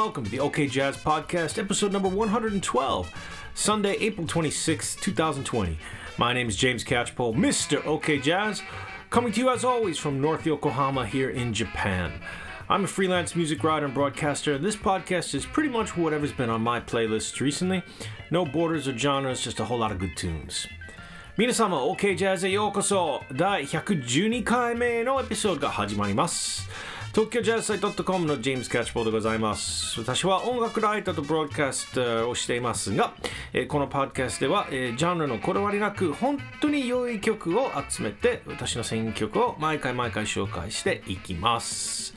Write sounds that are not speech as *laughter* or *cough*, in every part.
welcome to the OK Jazz Podcast, episode number 112, Sunday, April 26, 2020. My name is James Catchpole, Mr. OK Jazz, coming to you as always from North Yokohama here in Japan. I'm a freelance music writer and broadcaster, and this podcast is pretty much whatever's been on my playlist recently. No borders or genres, just a whole lot of good tunes. 皆様 OK ジャズへようこそ第112回目のエピソードが始まります 東京ジャズサイト .com のジェームズ・キャッチボーでございます私は音楽ライターとブロードキャスターをしていますが、えーこのパッドキャストでは、えージャンルのこだわりなく本当に良い曲を集めて私の選曲を毎回毎回紹介していきます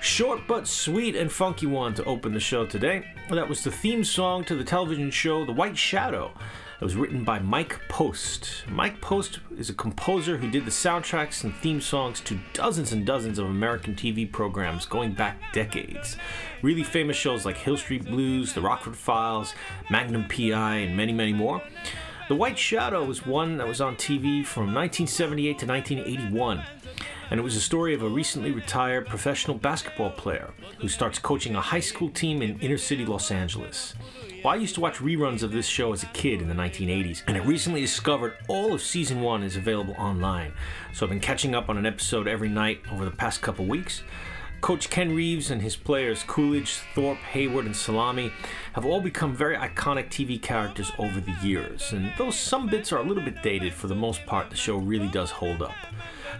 Short but sweet and funky one to open the show today. That was the theme song to the television show The White Shadow. It was written by Mike Post. Mike Post is a composer who did the soundtracks and theme songs to dozens and dozens of American TV programs going back decades. Really famous shows like Hill Street Blues, The Rockford Files, Magnum PI, and many, many more. The White Shadow was one that was on TV from 1978 to 1981 and it was a story of a recently retired professional basketball player who starts coaching a high school team in inner city Los Angeles. I used to watch reruns of this show as a kid in the 1980s, and I recently discovered all of season one is available online. So I've been catching up on an episode every night over the past couple weeks. Coach Ken Reeves and his players Coolidge, Thorpe, Hayward, and Salami have all become very iconic TV characters over the years. And though some bits are a little bit dated, for the most part, the show really does hold up.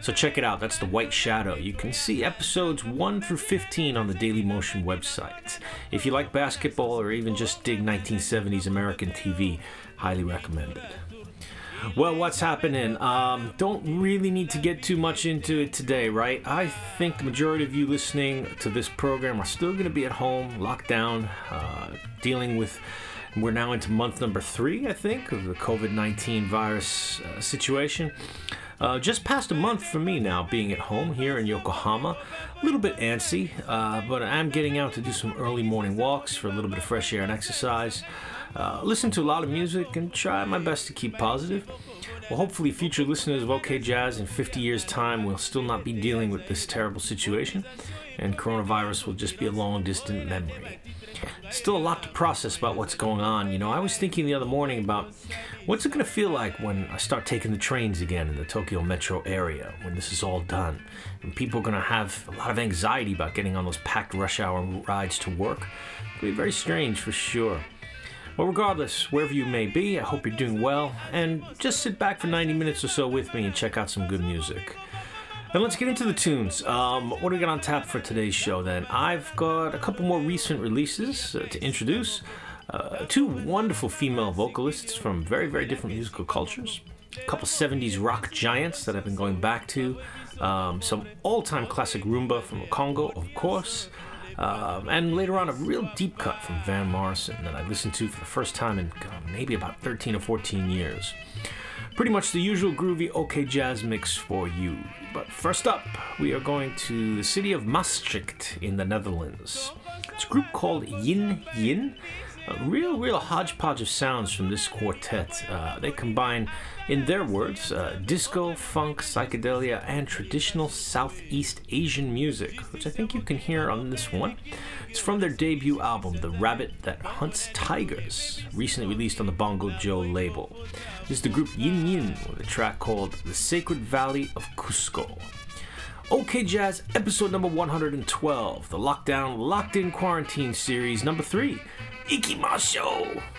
So check it out. That's The White Shadow. You can see episodes 1 through 15 on the Daily Motion website. If you like basketball or even just dig 1970s American TV, highly recommended. Well, what's happening? Um, don't really need to get too much into it today, right? I think the majority of you listening to this program are still going to be at home, locked down, uh, dealing with. We're now into month number three, I think, of the COVID 19 virus uh, situation. Uh, just past a month for me now being at home here in Yokohama. A little bit antsy, uh, but I'm getting out to do some early morning walks for a little bit of fresh air and exercise. Uh, listen to a lot of music and try my best to keep positive. Well, hopefully, future listeners of OK Jazz in 50 years' time will still not be dealing with this terrible situation, and coronavirus will just be a long distant memory. Still a lot to process about what's going on. You know, I was thinking the other morning about what's it going to feel like when I start taking the trains again in the Tokyo metro area when this is all done. And people are going to have a lot of anxiety about getting on those packed rush hour rides to work. It'll be very strange for sure. Well, regardless, wherever you may be, I hope you're doing well, and just sit back for 90 minutes or so with me and check out some good music. And let's get into the tunes. Um, what do we got on tap for today's show then? I've got a couple more recent releases uh, to introduce. Uh, two wonderful female vocalists from very, very different musical cultures. A couple 70s rock giants that I've been going back to. Um, some all time classic rumba from Congo, of course. Um, and later on, a real deep cut from Van Morrison that I listened to for the first time in maybe about 13 or 14 years. Pretty much the usual groovy OK jazz mix for you. But first up, we are going to the city of Maastricht in the Netherlands. It's a group called Yin Yin. A real, real hodgepodge of sounds from this quartet. Uh, they combine, in their words, uh, disco, funk, psychedelia, and traditional Southeast Asian music, which I think you can hear on this one. It's from their debut album, The Rabbit That Hunts Tigers, recently released on the Bongo Joe label. This is the group Yin Yin with a track called The Sacred Valley of Cusco. OK Jazz, episode number 112, the Lockdown Locked In Quarantine series number 行きましょう。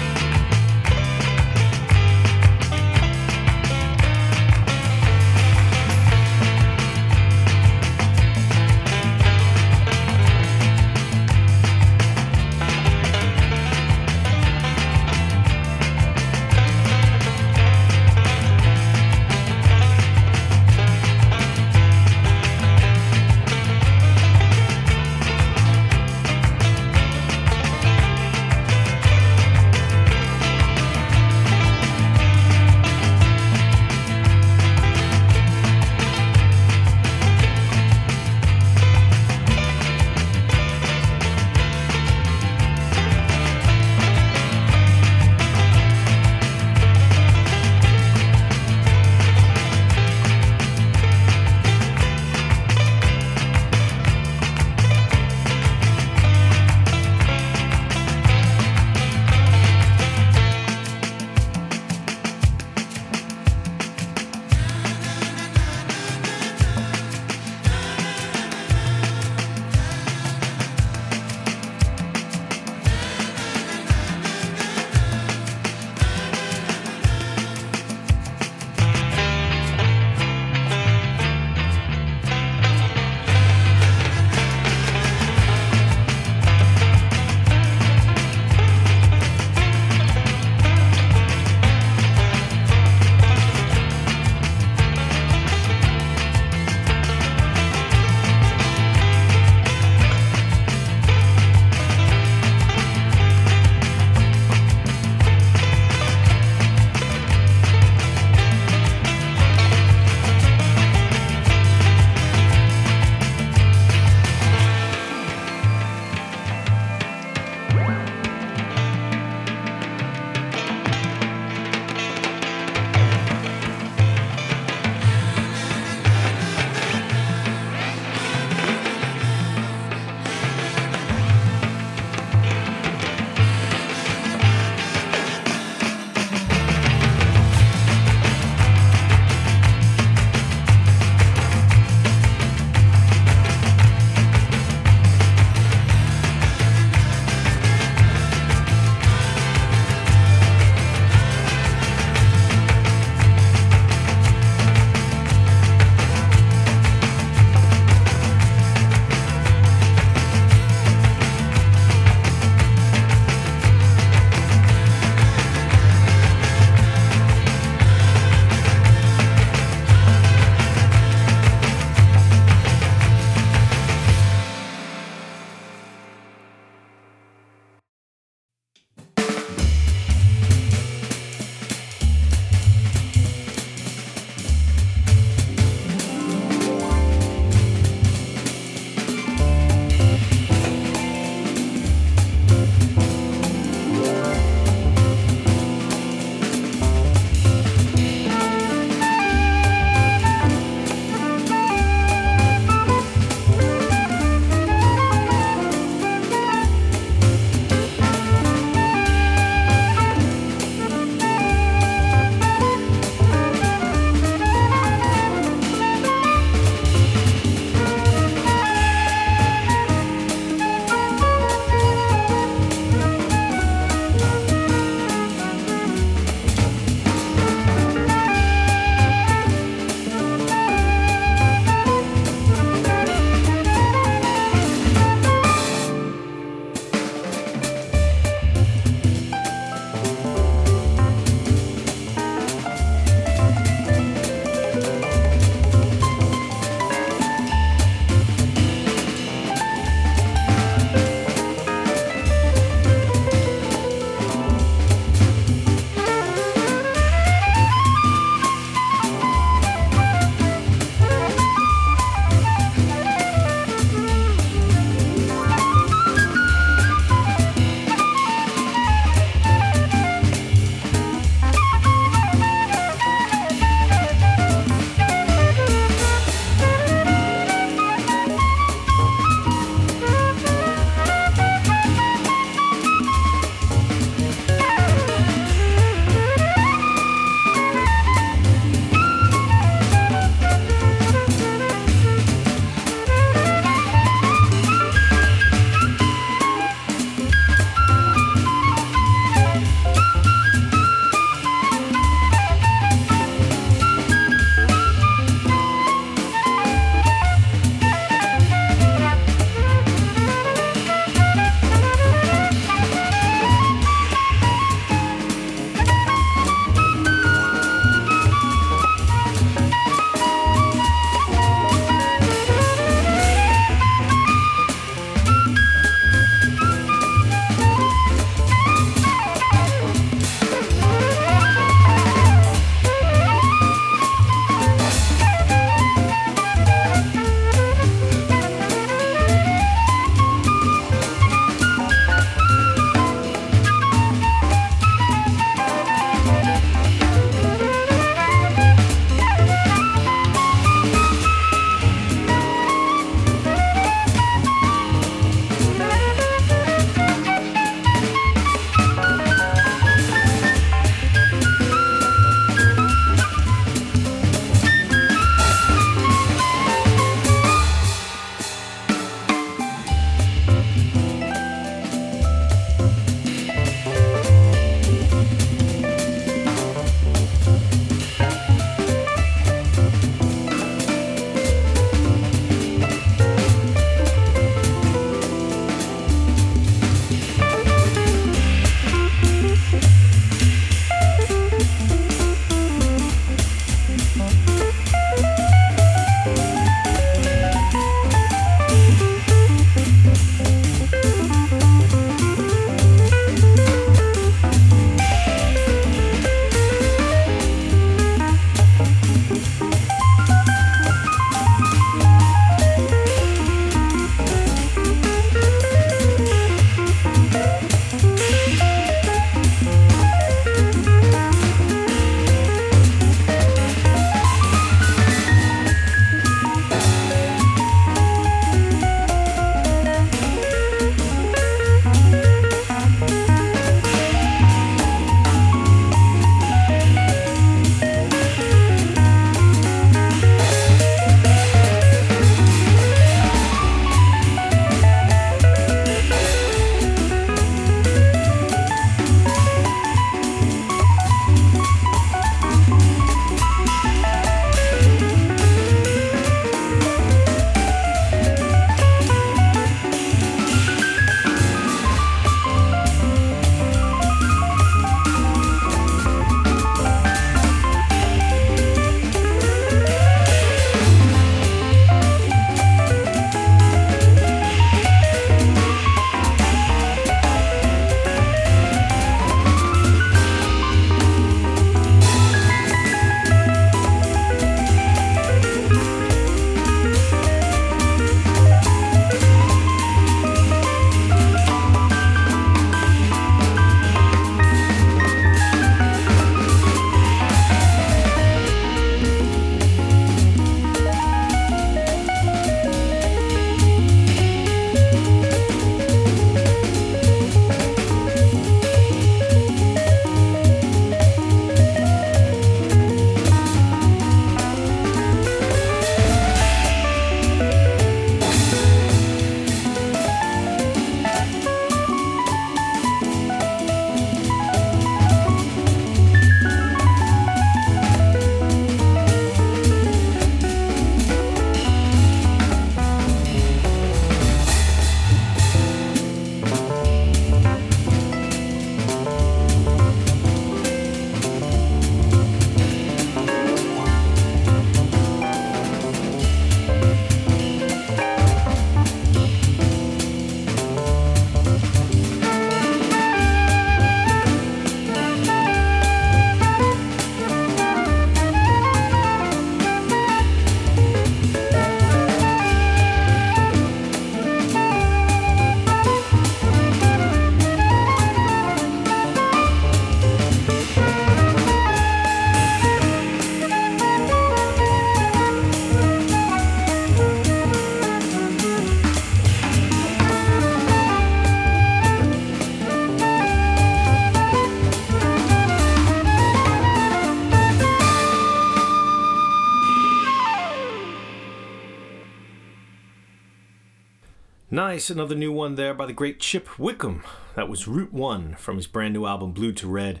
Nice, another new one there by the great Chip Wickham. That was Route One from his brand new album Blue to Red.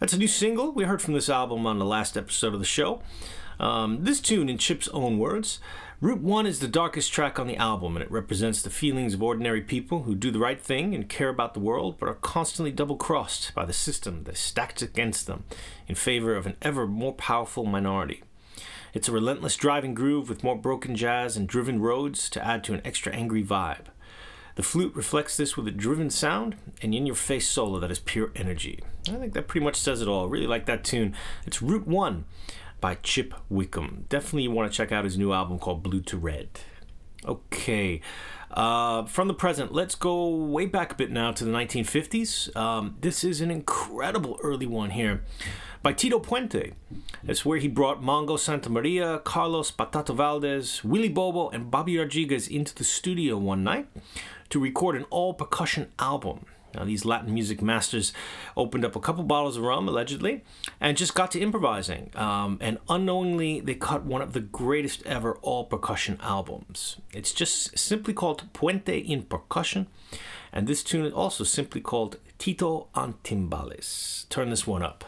That's a new single. We heard from this album on the last episode of the show. Um, this tune, in Chip's own words, Route 1 is the darkest track on the album, and it represents the feelings of ordinary people who do the right thing and care about the world, but are constantly double crossed by the system that stacks against them in favor of an ever more powerful minority. It's a relentless driving groove with more broken jazz and driven roads to add to an extra angry vibe. The flute reflects this with a driven sound and in your face solo that is pure energy. I think that pretty much says it all. I really like that tune. It's Route 1 by Chip Wickham. Definitely you want to check out his new album called Blue to Red. Okay. Uh, from the present, let's go way back a bit now to the 1950s. Um, this is an incredible early one here by Tito Puente. It's where he brought Mongo Santamaria, Carlos Patato Valdez, Willie Bobo, and Bobby Rodriguez into the studio one night to record an all percussion album. Now, these Latin music masters opened up a couple bottles of rum, allegedly, and just got to improvising. Um, and unknowingly, they cut one of the greatest ever all percussion albums. It's just simply called Puente in Percussion, and this tune is also simply called Tito en Timbales. Turn this one up.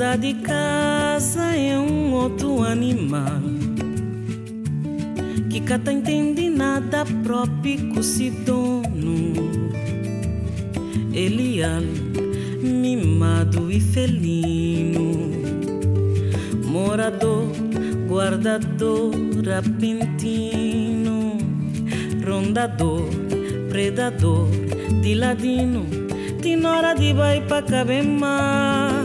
Saudade de casa é um outro animal que cata entende nada próprio se dono. Elial, mimado e felino, morador, guardador, repentino, rondador, predador, de ladino, tem hora de vai pra mais.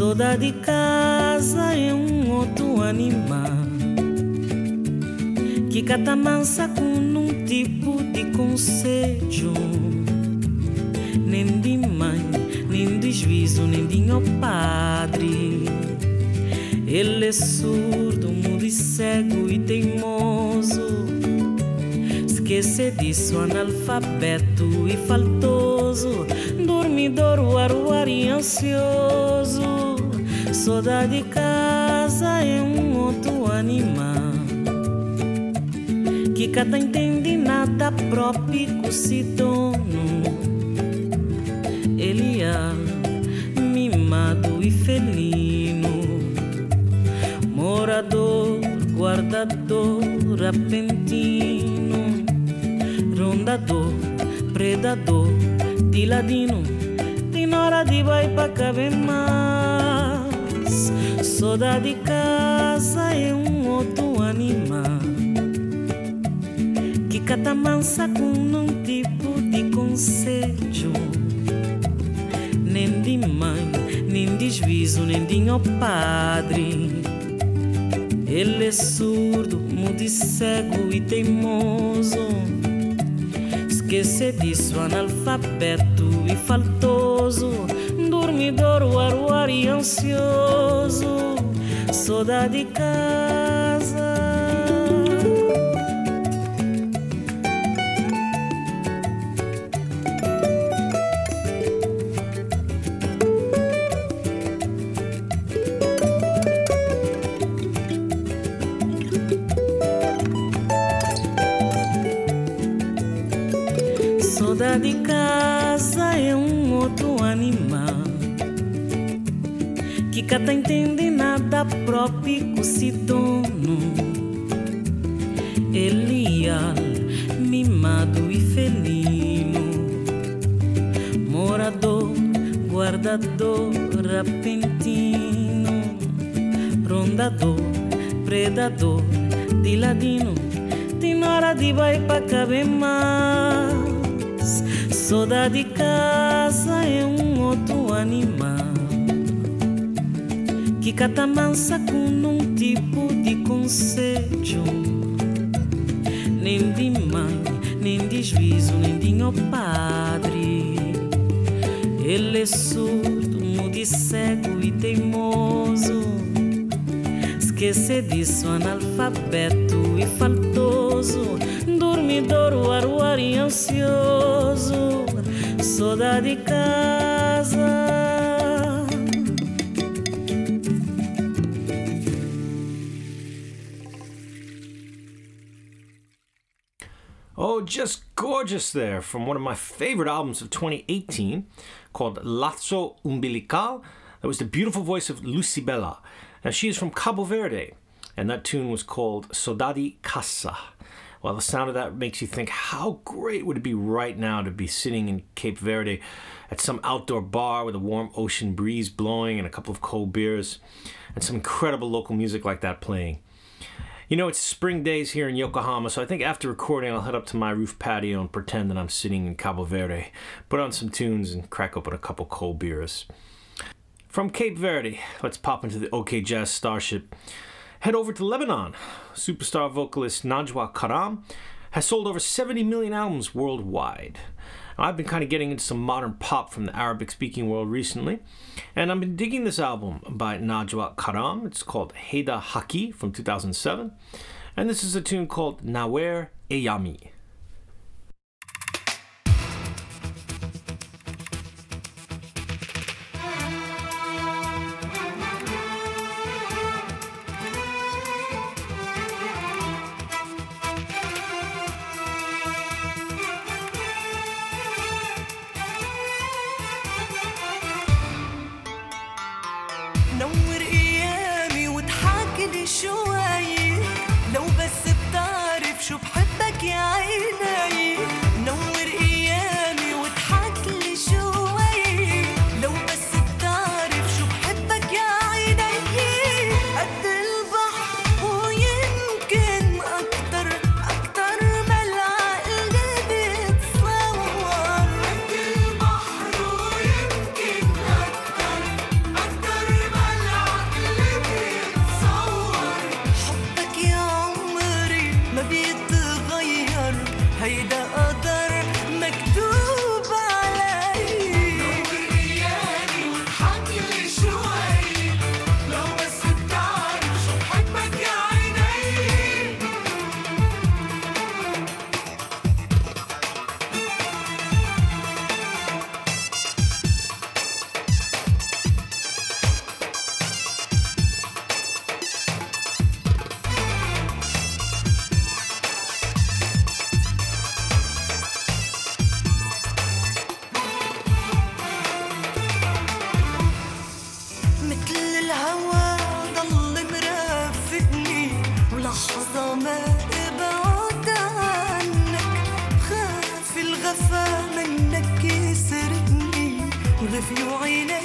Saudade de casa é um outro animal que cata mansa com um tipo de conselho nem de mãe, nem de juízo, nem de meu padre. Ele é surdo, mudo e cego e teimoso. Esquece disso, analfabeto e faltoso. Dormidor, uaruar e ansioso. Saudade de casa é um outro animal que cada entende nada próprio se dono. Eliá, mimado e felino, morador, guardador, repentino, rondador, predador, de ladino, hora de vai pra caber mais. Saudade de casa é um outro animal que cata mansa com um tipo de conselho nem de mãe, nem de juízo, nem de meu padre. Ele é surdo, mudo e cego e teimoso. Esquece disso, analfabeto e faltoso. Dormidor, uaruar e ansioso. Saudade de casa. Saudade de casa é um outro animal que cata entende predador, de ladino, tem hora de vai pra caber mais. Saudade de casa é um outro animal que cata mansa com um tipo de conselho. Nem de mãe, nem de juízo, nem de meu padre. Ele é surdo, mudo e cego e teimoso. Esquece disso, analfabeto e faltoso. Uaruar e ansioso. Saudade de casa. Oh, just gorgeous there from one of my favorite albums of 2018 called Laço Umbilical. That was the beautiful voice of Lucibela. Now, she is from Cabo Verde, and that tune was called Saudade Casa. Well, the sound of that makes you think how great would it be right now to be sitting in Cape Verde at some outdoor bar with a warm ocean breeze blowing and a couple of cold beers and some incredible local music like that playing. You know, it's spring days here in Yokohama, so I think after recording, I'll head up to my roof patio and pretend that I'm sitting in Cabo Verde, put on some tunes, and crack open a couple cold beers. From Cape Verde, let's pop into the OK Jazz Starship. Head over to Lebanon. Superstar vocalist Najwa Karam has sold over 70 million albums worldwide. I've been kind of getting into some modern pop from the Arabic speaking world recently, and I've been digging this album by Najwa Karam. It's called Heda Haki from 2007, and this is a tune called Nawer Eyami. في عيني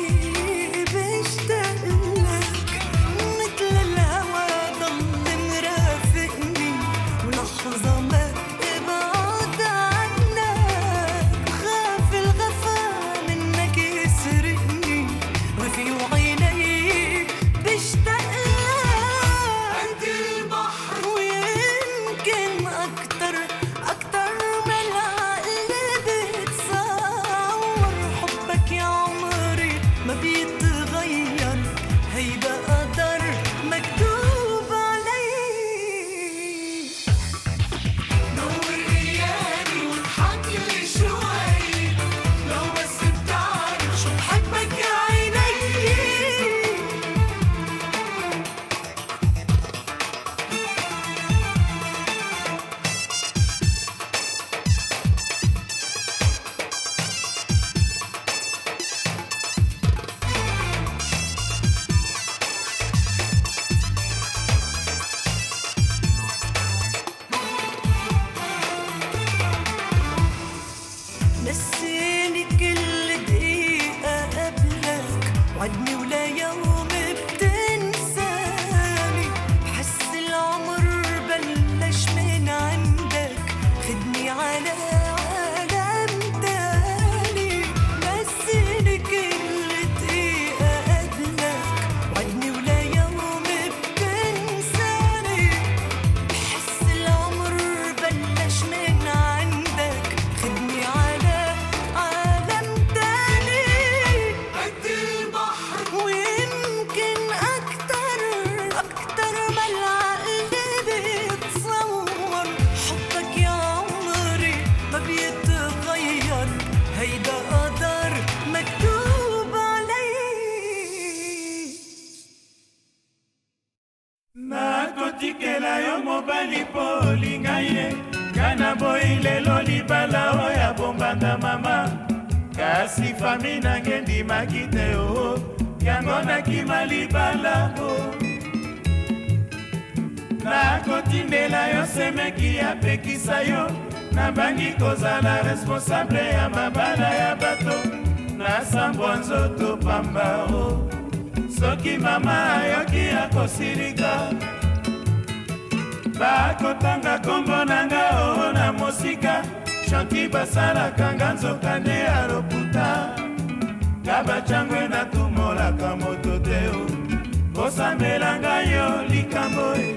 kosambela ngai yo likambo e.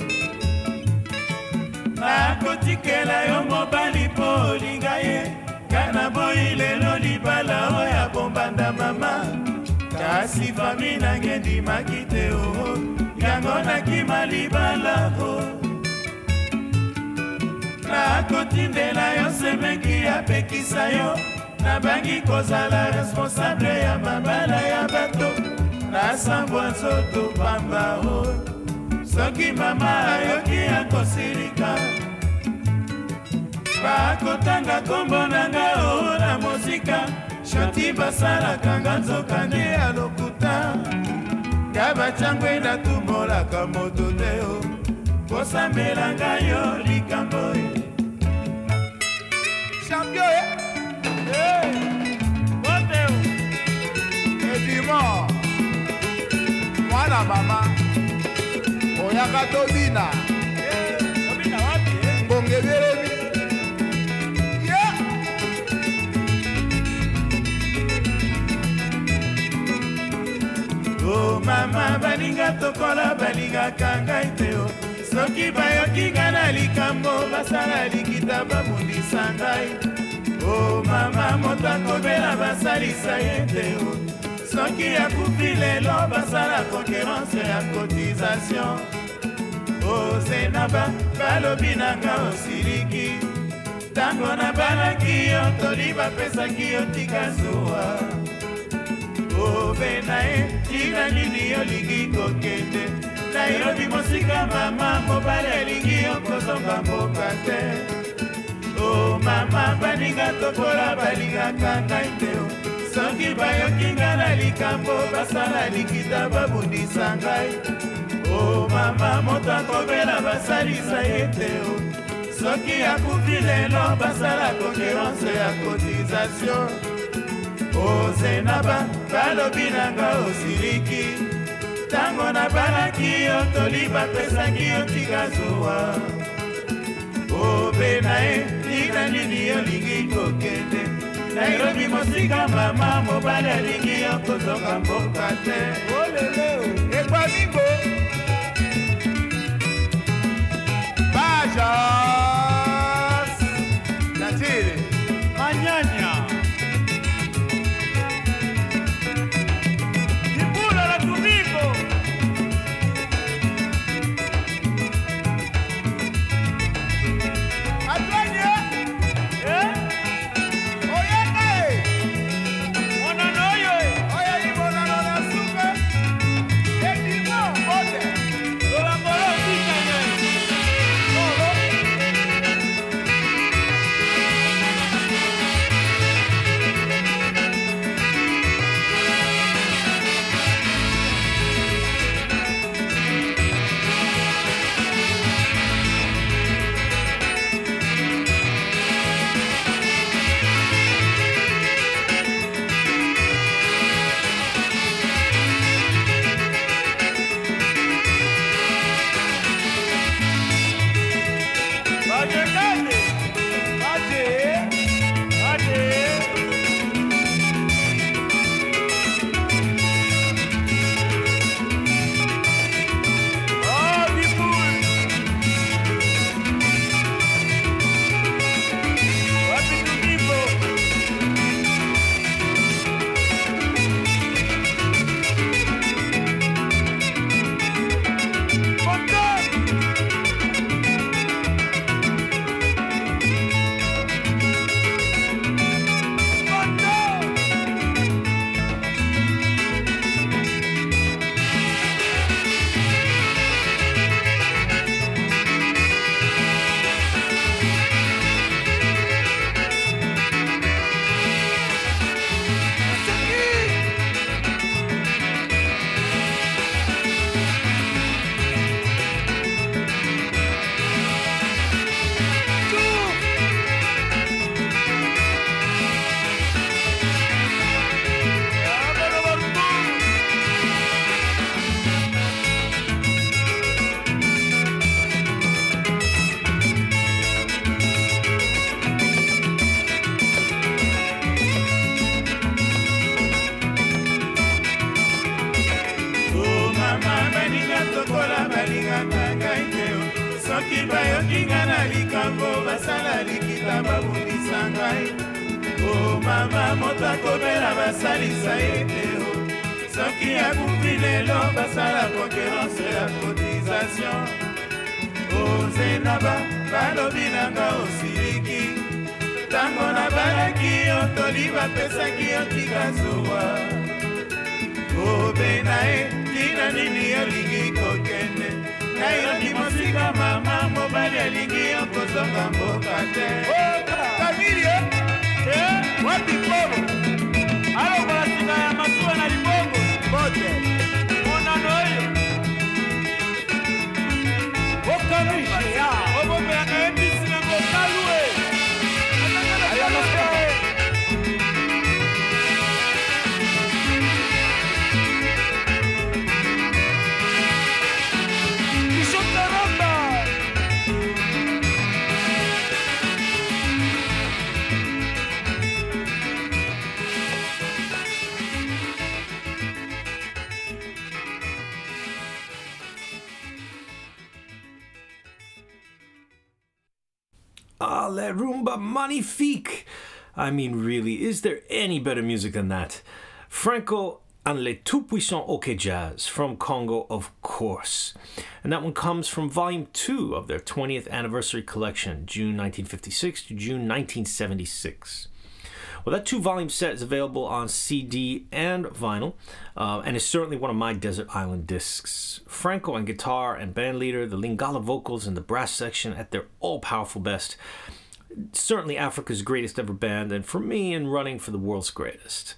Nakotikela yo mobali mpo olinga ye. Nga naboyi lelo libala oyo abombanda mama. Kasi fami nange ndimaki te o. Yango nakima libala o nakotindela yo semeki apekisa yo. Nabangi kozala responsable ya mabala ya bato nasambwa nzoto pamba o soki mama ayoki akosilika bakotanga kombo na nga o na mosika. Shoti basalaka nga nzoka nde ya lokuta. Nga bacangwe natumolaka moto te o. Kosambela ngai yo likambo e. Champion eh? Eh, bote mwana mama. Oyaka tobina ngonge ebelemi o mama balinga tokola balingaka ngai te o soki bayoki ngai na likambo basala likita babundisa ngai o mama moto akobela basalisa ye te o soki akufi lelo basala konkurence ya cotisation. Ozenaba balobi na nga osiliki ntango nabalaki yo toli bapesaki yo tika zuwa. Obe na ye tina nini olingi kokende. Nairobi mosika mama mobali alingi yo kozonga mboka te. O mama baninga tokola balingaka ngai te soki bayoki ngai na likambo basala likita babundisa ngai. O mama moto akobela basalisa ye te o. Soki akufi lelo basala konkurence ya cotisation. Ozenaba balobi nanga osiliki. Ntango nabalaki yo toli bapesaki yo tika zuwa. Obe na ye tina nini olingi kokende nairobi mosika mama mobali alingi yo kozonga mboka te olele ekwamingo bajas La Rumba Magnifique! I mean, really, is there any better music than that? Franco and Les Tout Puissants OK Jazz from Congo, of course. And that one comes from Volume 2 of their 20th anniversary collection, June 1956 to June 1976. Well, that two volume set is available on CD and vinyl, uh, and is certainly one of my Desert Island discs. Franco on guitar and band leader, the Lingala vocals, and the brass section at their all powerful best. Certainly Africa's greatest ever band, and for me, in running for the world's greatest.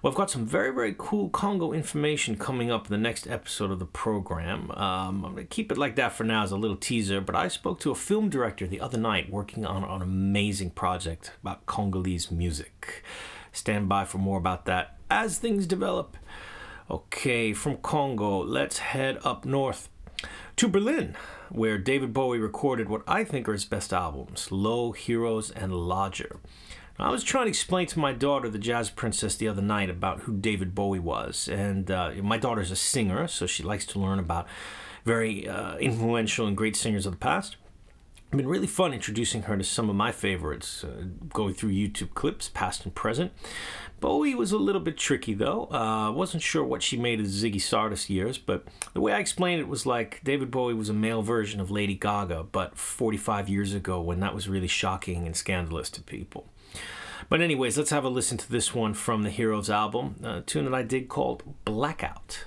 Well, I've got some very, very cool Congo information coming up in the next episode of the program. Um, I'm going to keep it like that for now as a little teaser, but I spoke to a film director the other night working on an amazing project about Congolese music. Stand by for more about that as things develop. Okay, from Congo, let's head up north to Berlin, where David Bowie recorded what I think are his best albums Low, Heroes, and Lodger. I was trying to explain to my daughter, the jazz princess, the other night about who David Bowie was. And uh, my daughter's a singer, so she likes to learn about very uh, influential and great singers of the past. It's been really fun introducing her to some of my favorites, uh, going through YouTube clips, past and present. Bowie was a little bit tricky though. Uh, wasn't sure what she made of Ziggy Stardust years, but the way I explained it was like David Bowie was a male version of Lady Gaga, but 45 years ago when that was really shocking and scandalous to people. But anyways, let's have a listen to this one from the Heroes album, a tune that I did called Blackout.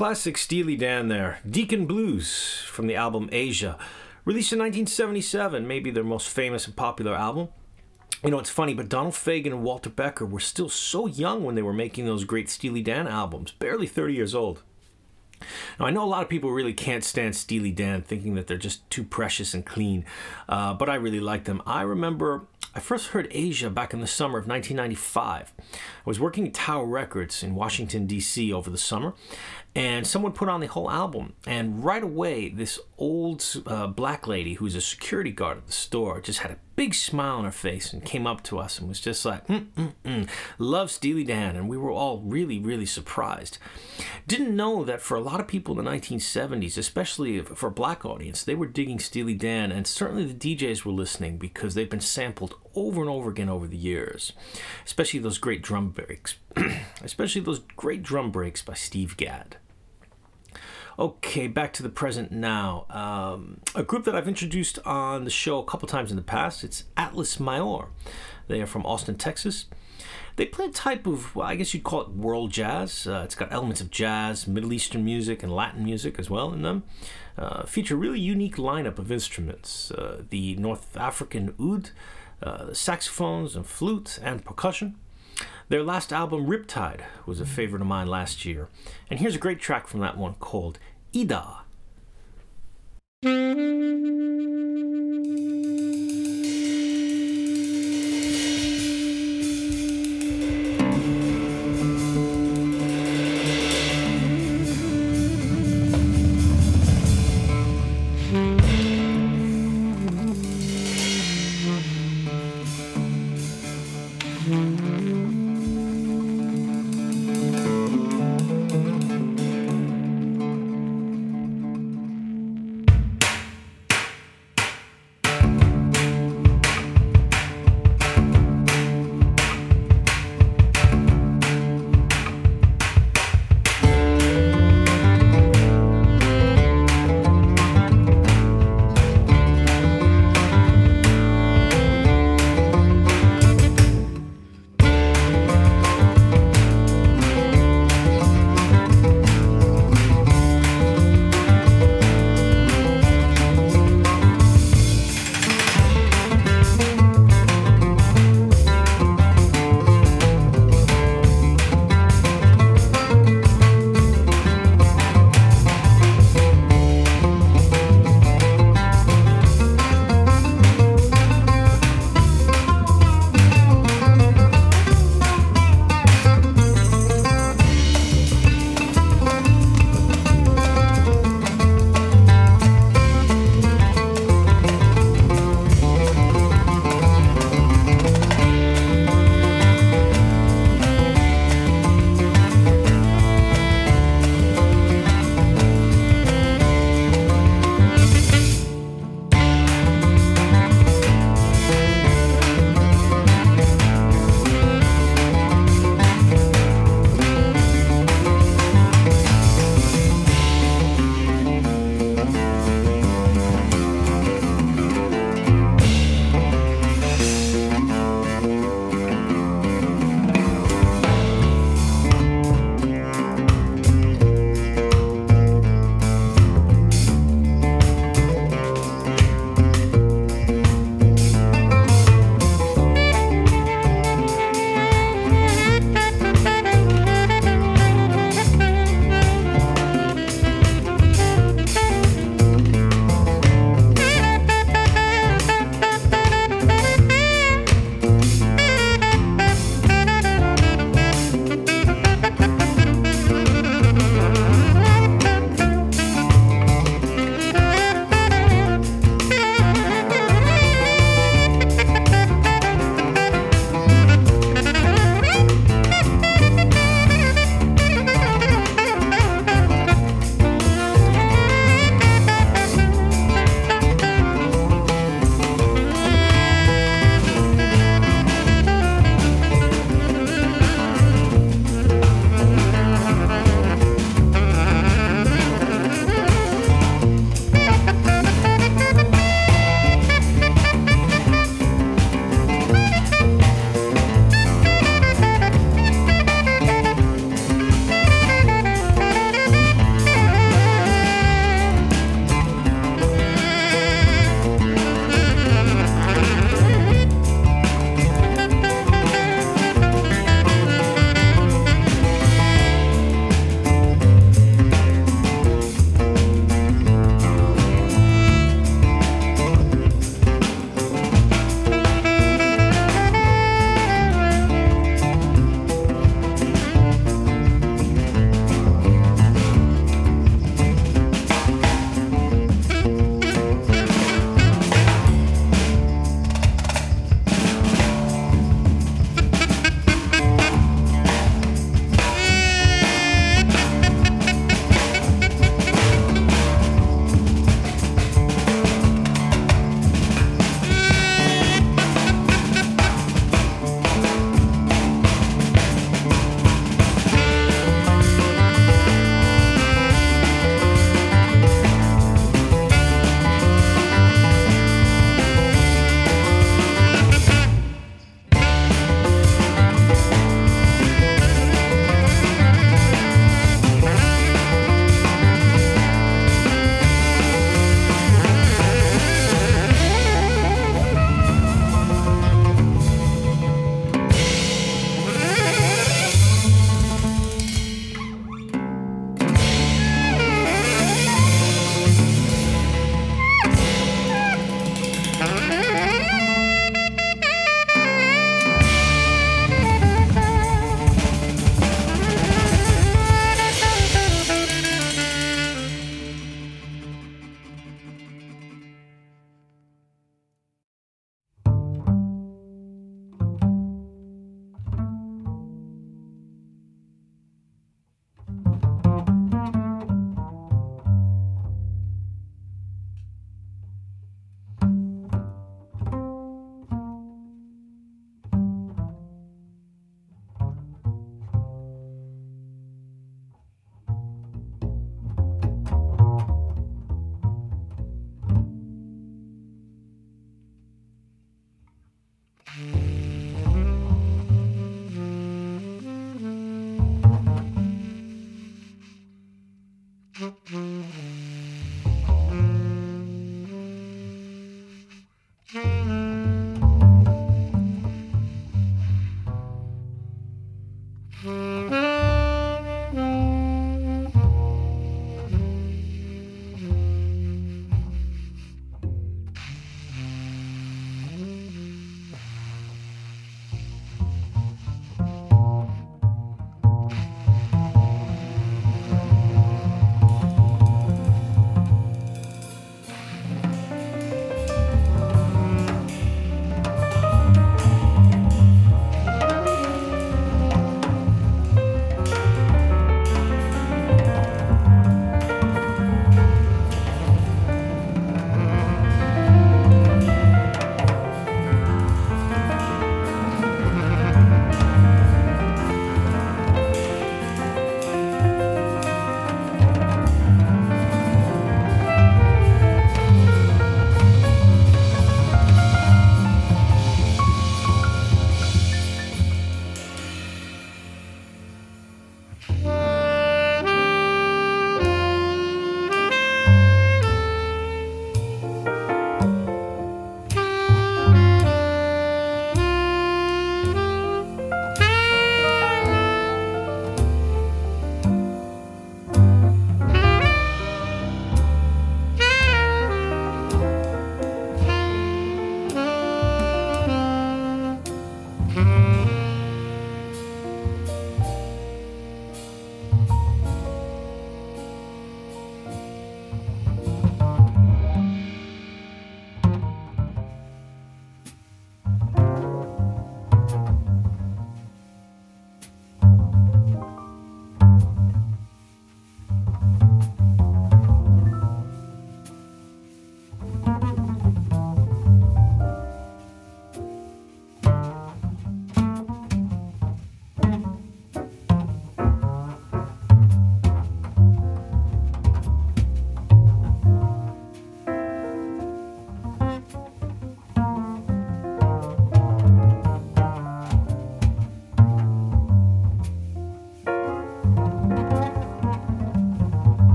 Classic Steely Dan there. Deacon Blues from the album Aja. Released in 1977, maybe their most famous and popular album. You know, it's funny, but Donald Fagen and Walter Becker were still so young when they were making those great Steely Dan albums, barely 30 years old. Now, I know a lot of people really can't stand Steely Dan, thinking that they're just too precious and clean, uh, but I really like them. I remember I first heard Aja back in the summer of 1995. I was working at Tower Records in Washington, D.C. over the summer, and someone put on the whole album. And right away, this old uh, black lady who's a security guard at the store just had a big smile on her face and came up to us and was just like, mm, mm, mm, love Steely Dan. And we were all really, really surprised. Didn't know that for a lot of people in the 1970s, especially for a black audience, they were digging Steely Dan, and certainly the DJs were listening because they've been sampled over and over again over the years, especially those great drum breaks, *clears throat* especially those great drum breaks by Steve Gadd. Okay, back to the present now. Um, a group that I've introduced on the show a couple times in the past. It's Atlas Maior. They are from Austin, Texas. They play a type of, well, I guess you'd call it world jazz. Uh, it's got elements of jazz, Middle Eastern music, and Latin music as well in them. Uh, feature a really unique lineup of instruments uh, the North African oud, uh, saxophones and flute, and percussion. Their last album, Riptide, was a favorite of mine last year. And here's a great track from that one called Ida.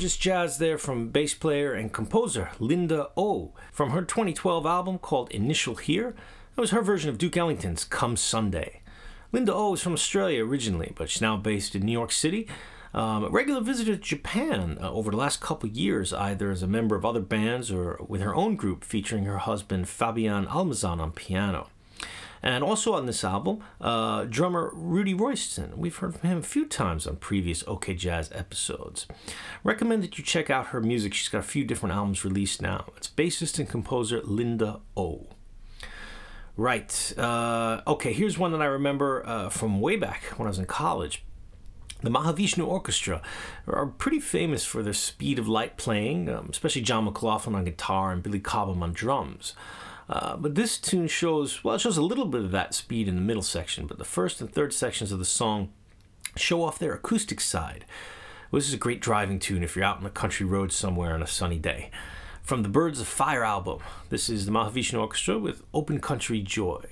Gorgeous jazz there from bass player and composer Linda O from her 2012 album called Initial Here. That was her version of Duke Ellington's Come Sunday. Linda O is from Australia originally, but she's now based in New York City. Um, a regular visitor to Japan uh, over the last couple years, either as a member of other bands or with her own group featuring her husband Fabian Almazan on piano. And also on this album, uh, drummer Rudy Royston. We've heard from him a few times on previous OK Jazz episodes. Recommend that you check out her music. She's got a few different albums released now. It's bassist and composer Linda O. Right. Uh, okay, here's one that I remember uh, from way back when I was in college. The Mahavishnu Orchestra are pretty famous for their speed of light playing, um, especially John McLaughlin on guitar and Billy Cobham on drums. Uh, but this tune shows, well, it shows a little bit of that speed in the middle section, but the first and third sections of the song show off their acoustic side. Well, this is a great driving tune if you're out on a country road somewhere on a sunny day. From the Birds of Fire album, this is the Mahavishnu Orchestra with Open Country Joy.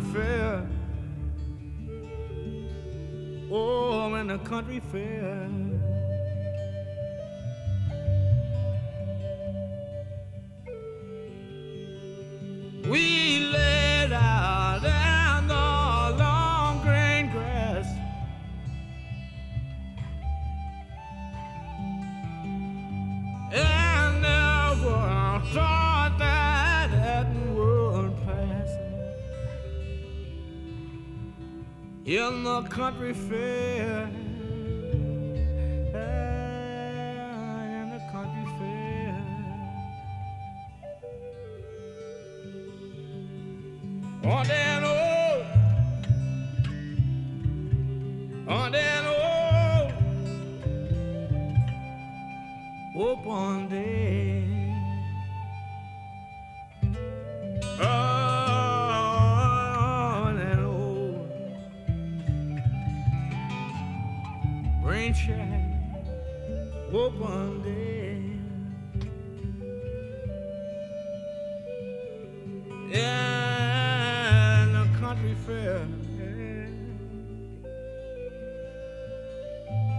Fair. Oh, in the country fair.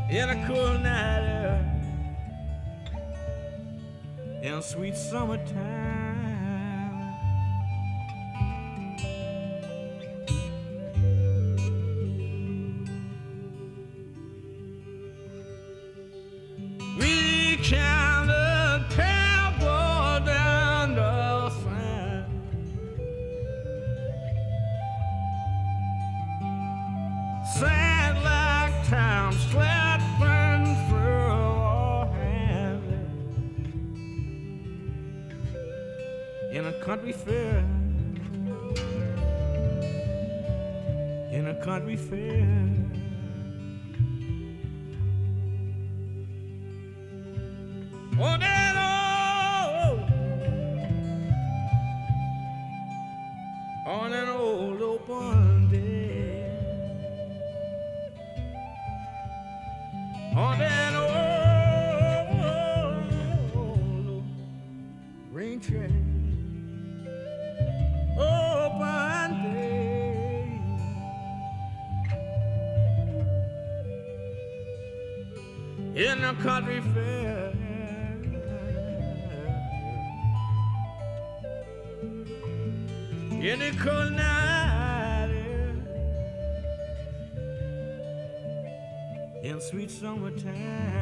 In a cool night air. In sweet summertime. Sweet summertime.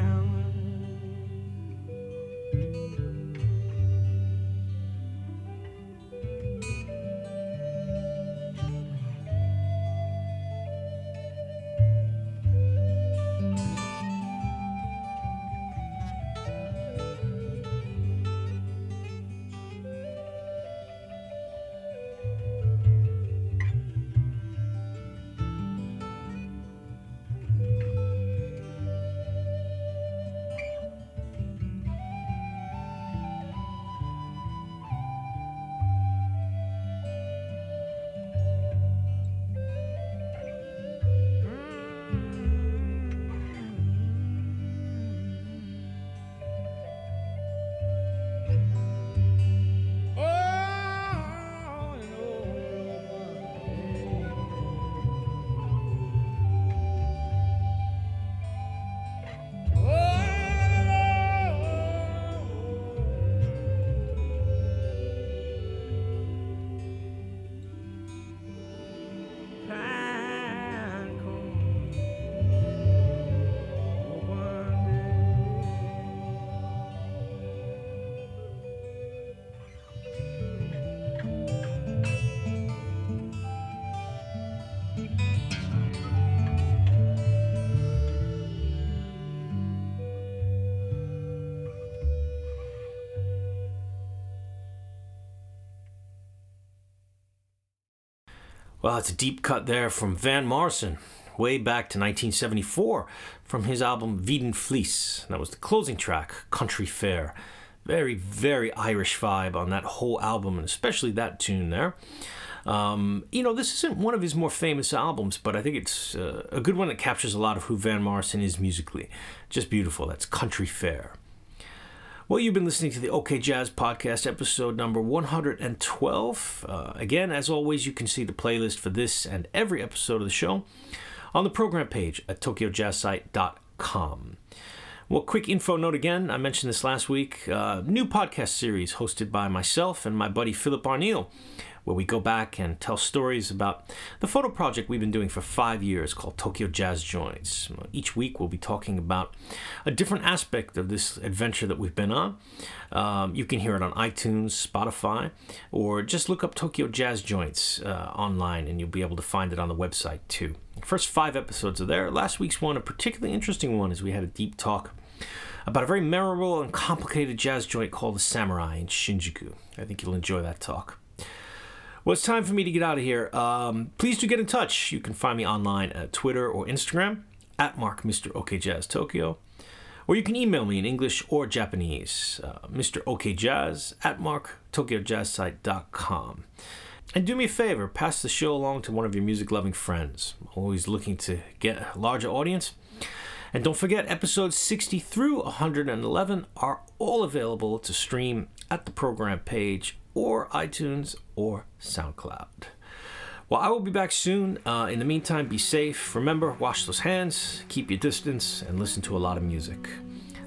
Well, it's a deep cut there from Van Morrison, way back to 1974, from his album Veedon Fleece. That was the closing track, Country Fair. Very, very Irish vibe on that whole album, and especially that tune there. Um, you know, this isn't one of his more famous albums, but I think it's uh, a good one that captures a lot of who Van Morrison is musically. Just beautiful. That's Country Fair. Well, you've been listening to the OK Jazz Podcast, episode number 112. Uh, again, as always, you can see the playlist for this and every episode of the show on the program page at tokyojazzsite.com. Well, quick info note again. I mentioned this last week. Uh, new podcast series hosted by myself and my buddy Philip Arneill, where we go back and tell stories about the photo project we've been doing for five years called Tokyo Jazz Joints. Each week we'll be talking about a different aspect of this adventure that we've been on. Um, you can hear it on iTunes, Spotify, or just look up Tokyo Jazz Joints uh, online and you'll be able to find it on the website too. First five episodes are there. Last week's one, a particularly interesting one, is we had a deep talk about a very memorable and complicated jazz joint called the Samurai in Shinjuku. I think you'll enjoy that talk. Well, it's time for me to get out of here. Um, please do get in touch. You can find me online at Twitter or Instagram at Mark Mr. OK Jazz Tokyo. Or you can email me in English or Japanese, uh, Mr. OK Jazz at marktokyojazzsite.com. And do me a favor, pass the show along to one of your music loving friends. Always looking to get a larger audience. And don't forget, episodes 60 through 111 are all available to stream at the program page or iTunes or SoundCloud. Well, I will be back soon. Uh, in the meantime, be safe. Remember, wash those hands, keep your distance, and listen to a lot of music.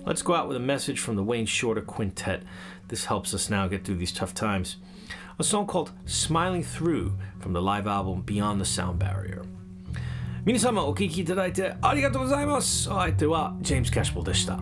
Let's go out with a message from the Wayne Shorter Quintet. This helps us now get through these tough times. A song called Smiling Through from the live album Beyond the Sound Barrier. 皆様お聴きいただいてありがとうございますお相手はジェームズ・キャッシュボルでした。